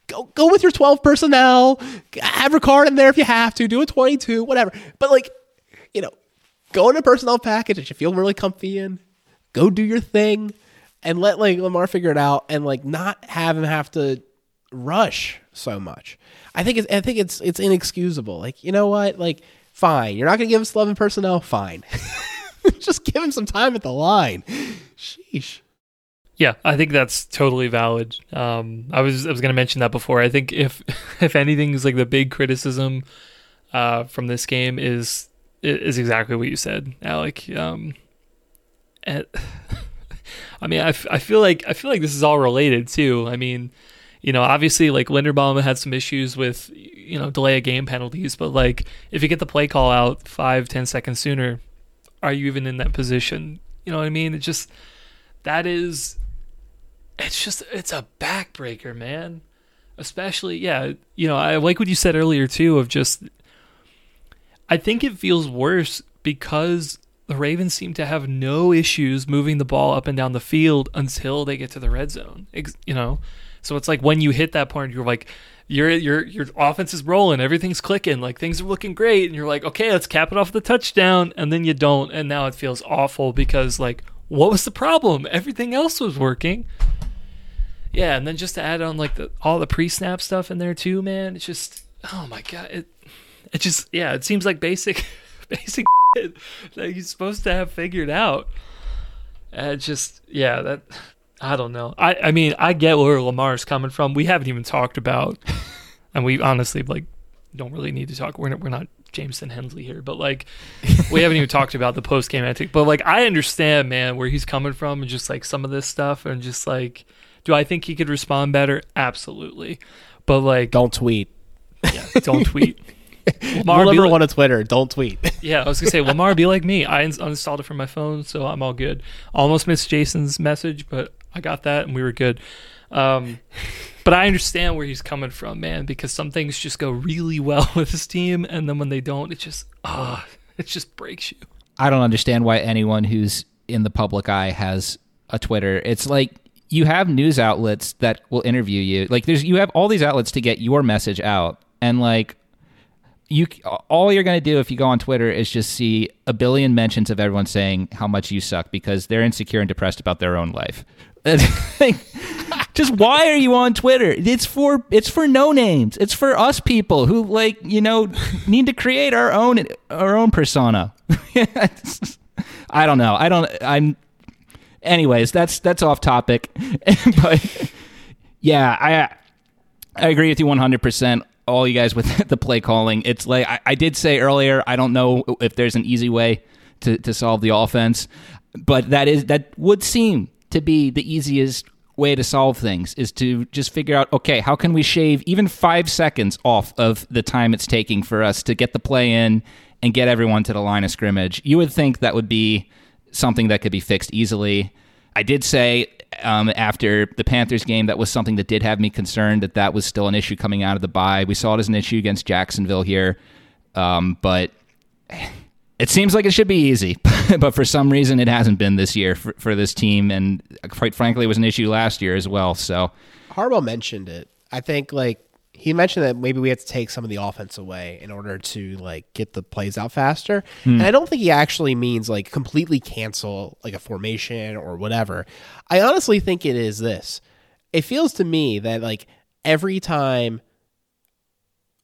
go go with your 12 personnel. Have Ricard in there if you have to. Do a 22, whatever. But like, you know, go in a personnel package that you feel really comfy in. Go do your thing and let like Lamar figure it out and like not have him have to rush so much. I think it's I think it's it's inexcusable. Like, you know what? Like, fine. You're not gonna give us 11 personnel? Fine. [laughs] Just give him some time at the line. Sheesh. Yeah, I think that's totally valid. Um, I was I was to mention that before. I think if [laughs] if anything is like the big criticism uh, from this game is is exactly what you said, Alec. Um, and, [laughs] I mean, I, f- I feel like I feel like this is all related too. I mean, you know, obviously like Linderbaum had some issues with you know delay of game penalties, but like if you get the play call out five ten seconds sooner, are you even in that position? You know what I mean? It just that is it's just it's a backbreaker, man. Especially, yeah, you know, I like what you said earlier too of just I think it feels worse because the Ravens seem to have no issues moving the ball up and down the field until they get to the red zone. You know, so it's like when you hit that point, you're like, your your your offense is rolling, everything's clicking, like things are looking great, and you're like, okay, let's cap it off with a touchdown, and then you don't, and now it feels awful because like, what was the problem? Everything else was working. Yeah, and then just to add on like the all the pre-snap stuff in there too, man. It's just oh my god, it it just yeah, it seems like basic [laughs] basic [laughs] that he's supposed to have figured out. And just yeah, that I don't know. I I mean, I get where Lamar's coming from. We haven't even talked about [laughs] and we honestly like don't really need to talk. We're not, we're not Jamison Hensley here, but like [laughs] we haven't even talked about the post game ethic. But like I understand, man, where he's coming from and just like some of this stuff and just like do I think he could respond better? Absolutely. But like Don't tweet. yeah, don't tweet. Lamar be number like- one on Twitter. Don't tweet. [laughs] Yeah, I was gonna say Lamar be like me. I uninstalled it from my phone, so I'm all good. Almost missed Jason's message, but I got that and we were good. Um, but I understand where he's coming from, man, because some things just go really well [laughs] with his team, and then when they don't, it just ah, it just breaks you. I don't understand why anyone who's in the public eye has a Twitter. It's like you have news outlets that will interview you. Like there's you have all these outlets to get your message out, and like you all you're going to do if you go on Twitter is just see a billion mentions of everyone saying how much you suck because they're insecure and depressed about their own life. [laughs] Just why are you on Twitter? It's for it's for no names. It's for us people who like you know need to create our own our own persona. [laughs] I don't know. I don't. I'm. Anyways, that's that's off topic, [laughs] but yeah, I I agree with you 100. All you guys with [laughs] the play calling, it's like I, I did say earlier. I don't know if there's an easy way to to solve the offense, but that is that would seem to be the easiest way to solve things is to just figure out okay how can we shave even five seconds off of the time it's taking for us to get the play in and get everyone to the line of scrimmage you would think that would be something that could be fixed easily i did say um, after the panthers game that was something that did have me concerned that that was still an issue coming out of the bye we saw it as an issue against jacksonville here um, but [sighs] it seems like it should be easy, [laughs] but for some reason it hasn't been this year for, for this team, and quite frankly, it was an issue last year as well. So Harbaugh mentioned it. I think like he mentioned that maybe we had to take some of the offense away in order to like get the plays out faster. And I hmm. don't think he actually means like completely cancel like a formation or whatever. I honestly think it is this. It feels to me that like every time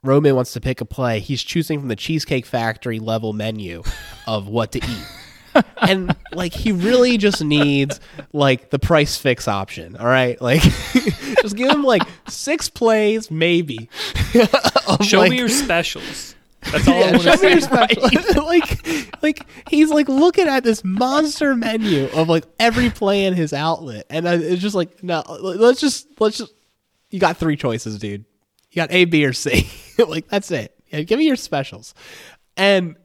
Roman wants to pick a play, he's choosing from the Cheesecake Factory level menu of what to eat. And like he really just needs like the prix fixe option. All right, like [laughs] just give him like six plays, maybe. [laughs] Show like- me your specials. That's [laughs] all I yeah, want show to me your see. like, like he's like looking at this monster menu of like every play in his outlet, and I, it's just like, no, let's just let's just. You got three choices, dude. You got A, B, or C. like that's it. Yeah, give me your specials, and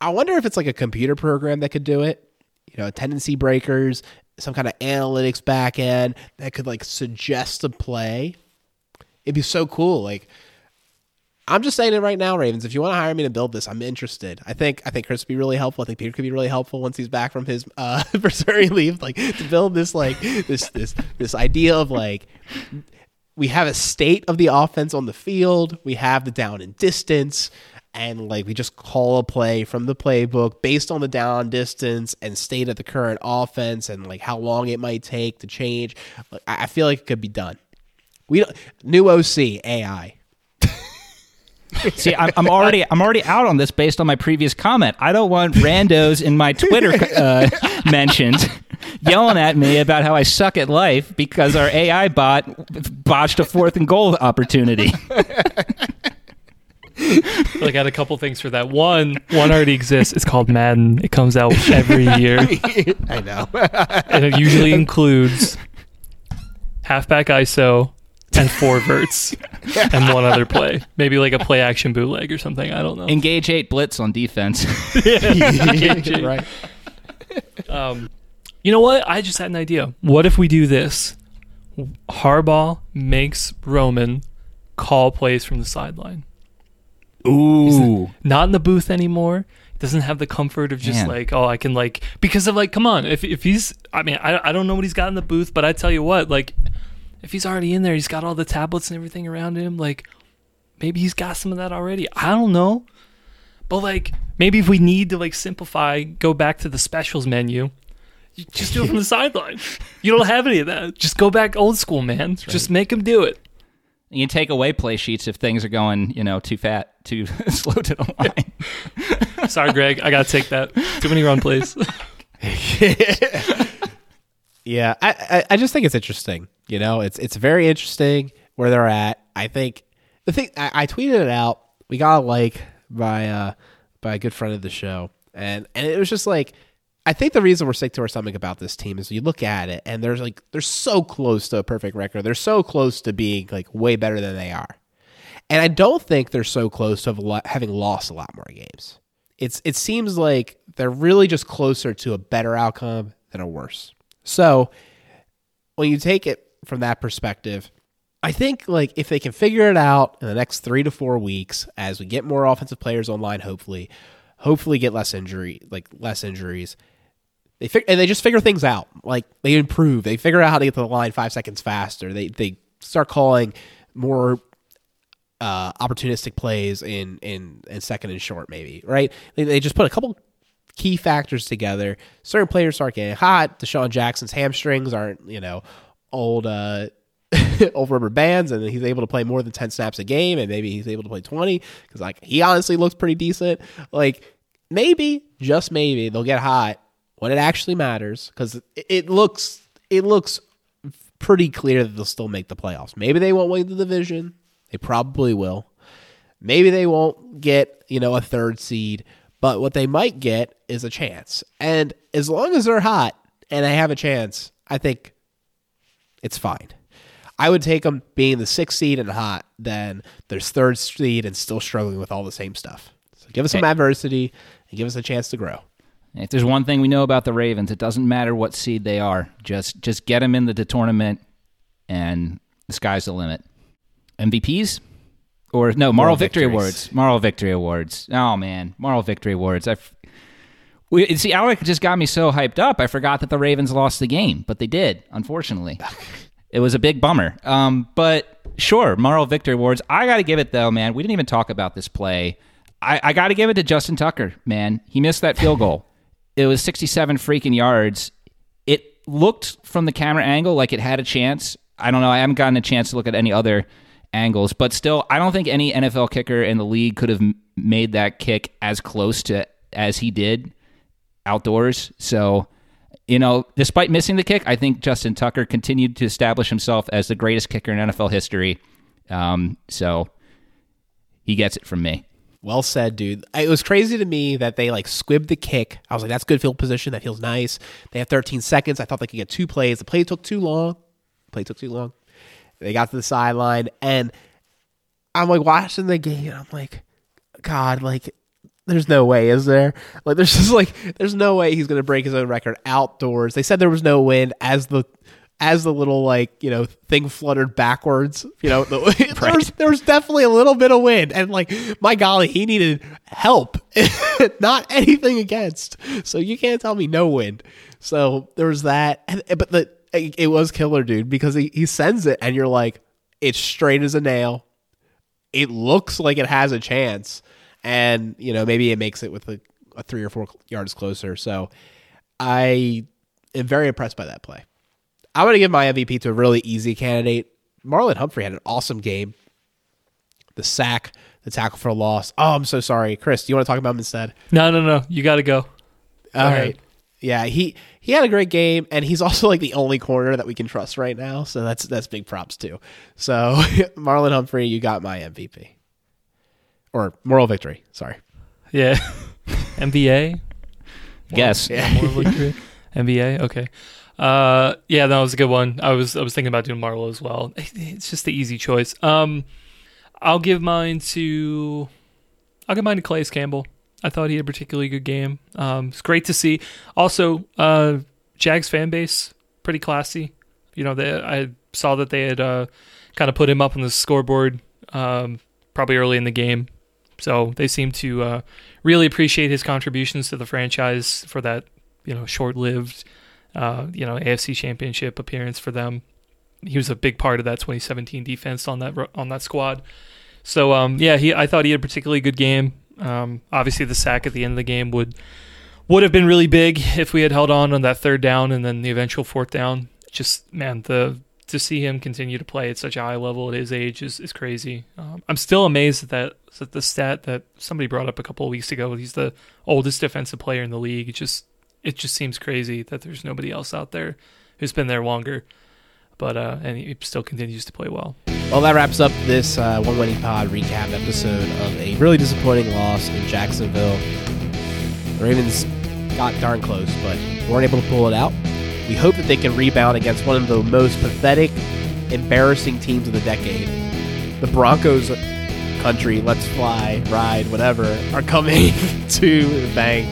I wonder if it's like a computer program that could do it. You know, tendency breakers, some kind of analytics back end that could like suggest a play. It'd be so cool. Like I'm just saying it right now, Ravens. If you want to hire me to build this, I'm interested. I think I think Chris would be really helpful. I think Peter could be really helpful once he's back from his uh [laughs] paternity leave, like to build this like this this this idea of like we have a state of the offense on the field, we have the down and distance, and like we just call a play from the playbook based on the down distance and state of the current offense and like how long it might take to change. Like, I feel like it could be done. We don't, new OC AI. See, I'm, I'm already I'm already out on this based on my previous comment. I don't want randos in my Twitter uh, [laughs] mentions yelling at me about how I suck at life because our AI bot botched a fourth and goal opportunity. [laughs] [laughs] Like I had a couple things for that. One, one already exists. It's called Madden. It comes out [laughs] every year, I know. and it usually includes halfback ISO and four verts and one other play. Maybe like a play action bootleg or something. I don't know. Engage eight blitz on defense. [laughs] right. Um, you know what? I just had an idea. What if we do this? Harbaugh makes Roman call plays from the sideline. Ooh, Not in the booth anymore. Doesn't have the comfort of just Man. like, oh, I can like because of like, come on, if if he's, I mean, I I don't know what he's got in the booth, but I tell you what, like, if he's already in there, he's got all the tablets and everything around him. Like, maybe he's got some of that already. I don't know, but like, maybe if we need to like simplify, go back to the specials menu. you Just do it from the [laughs] sideline. You don't have any of that. Just go back old school, man. Just make him do it. You can take away play sheets if things are going, you know, too fat, too [laughs] slow to the line. [laughs] Sorry, Greg. I gotta take that. Too many run plays. [laughs] Yeah, I, I I just think it's interesting. You know, it's it's very interesting where they're at. I think the thing I, I tweeted it out. We got a like by uh by a good friend of the show, and and it was just like I think the reason we're sick to our stomach about this team is you look at it and there's like they're so close to a perfect record. They're so close to being like way better than they are, and I don't think they're so close to having lost a lot more games. It's it seems like they're really just closer to a better outcome than a worse. So when you take it from that perspective, I think like if they can figure it out in the next three to four weeks, as we get more offensive players online, hopefully, hopefully get less injury, like less injuries. They and they just figure things out. Like they improve. They figure out how to get to the line five seconds faster. They they start calling more uh, opportunistic plays in in second and short, maybe right. They, they just put a couple key factors together. Certain players start getting hot. DeSean Jackson's hamstrings aren't you know old uh, [laughs] old rubber bands, and he's able to play more than ten snaps a game, and maybe he's able to play twenty because like he honestly looks pretty decent. Like maybe just maybe they'll get hot when it actually matters because it, looks it looks pretty clear that they'll still make the playoffs. Maybe they won't win the division. They probably will. Maybe they won't get, you know, a third seed, but what they might get is a chance. And as long as they're hot and they have a chance, I think it's fine. I would take them being the sixth seed and hot than there's third seed and still struggling with all the same stuff. So give us some adversity and give us a chance to grow. If there's one thing we know about the Ravens, it doesn't matter what seed they are. Just just get them in the tournament, and the sky's the limit. MVPs or no moral, Moral victory victories. awards. Moral victory awards. Oh man, moral victory awards. I. f- We, see, Alec just got me so hyped up. I forgot that the Ravens lost the game, but they did. Unfortunately, [laughs] it was a big bummer. Um, but sure, moral victory awards. I got to give it though, man. We didn't even talk about this play. I, I got to give it to Justin Tucker, man. He missed that field goal. It was 67 freaking yards. It looked from the camera angle like it had a chance. I don't know. I haven't gotten a chance to look at any other angles, but still, I don't think any NFL kicker in the league could have made that kick as close to as he did. outdoors. So, you know, despite missing the kick, I think Justin Tucker continued to establish himself as the greatest kicker in NFL history. Um, so he gets it from me. Well said, dude. It was crazy to me that they like squibbed the kick. I was like, that's good field position. That feels nice. They have 13 seconds. I thought they could get two plays. The play took too long. The play took too long. They got to the sideline, and I'm like watching the game, and I'm like, God, like, there's no way, is there? Like, there's just like, there's no way he's gonna break his own record outdoors. They said there was no wind as the as the little like you know thing fluttered backwards you know the, [laughs] [laughs] right. there, was, there was definitely a little bit of wind. And like my golly he needed help [laughs] not anything against. So you can't tell me no wind. So there was that. And, eh, but the eh, it was killer dude because he, he sends it and you're like it's straight as a nail. It looks like it has a chance. And you know maybe it makes it with a, a three or four yards closer. So i am very impressed by that play I'm going to give my MVP to a really easy candidate. Marlon Humphrey had an awesome game. The sack, the tackle for a loss. Oh, I'm so sorry, Chris. Do you want to talk about him instead? No, no, no. You got to go. go. All ahead. right. Yeah, he he had a great game, and he's [laughs] also like the only corner that we can trust right now. So that's that's big props too. So [laughs] Marlon Humphrey, you got my MVP or moral victory. Sorry. Yeah. MVA. Yes. Yeah. Moral victory. MVA. Okay. Uh, yeah, that was a good one. I was I was thinking about doing Marlon as well. [laughs] It's just the easy choice. Um, I'll give mine to I'll give mine to Calais Campbell. I thought he had a particularly good game. Um, it's great to see. Also, uh, Jags fan base pretty classy. You know, they, I saw that they had uh, kind of put him up on the scoreboard um, probably early in the game. So they seem to uh, really appreciate his contributions to the franchise for that, you know, short-lived uh, you know, AFC Championship appearance for them. He was a big part of that 2017 defense on that on that squad. So um, yeah, he I thought he had a particularly good game. Um, obviously, the sack at the end of the game would would have been really big if we had held on on that third down and then the eventual fourth down. Just man, the to see him continue to play at such a high level at his age is, is crazy. Um, I'm still amazed at that at the stat that somebody brought up a couple of weeks ago. He's the oldest defensive player in the league. Just it just seems crazy that there's nobody else out there who's been there longer. But uh, and he still continues to play well. Well, that wraps up this uh, one winning pod recap episode of a really disappointing loss in Jacksonville. The Ravens got darn close, but weren't able to pull it out. We hope that they can rebound against one of the most pathetic, embarrassing teams of the decade. The Broncos country, let's fly, ride, whatever, are coming [laughs] to the bank.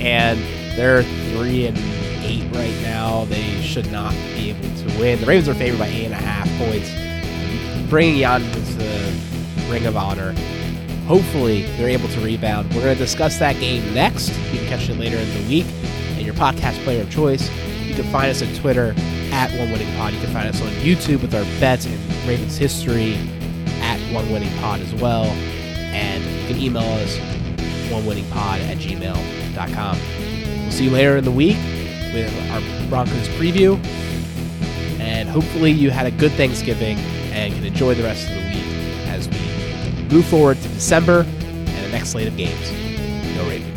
And they're three and eight right now. They should not be able to win. The Ravens are favored by eight and a half points. Bringing Jan into the Ring of Honor. Hopefully, they're able to rebound. We're going to discuss that game next. You can catch it later in the week and your podcast player of choice. You can find us on Twitter at One Winning Pod. You can find us on YouTube with our bets and Ravens history at One Winning Pod as well. And you can email us onewinningpod at gmail.com see you later in the week with our Broncos preview. And hopefully, you had a good Thanksgiving and can enjoy the rest of the week as we move forward to December and the next slate of games. Go Ravens.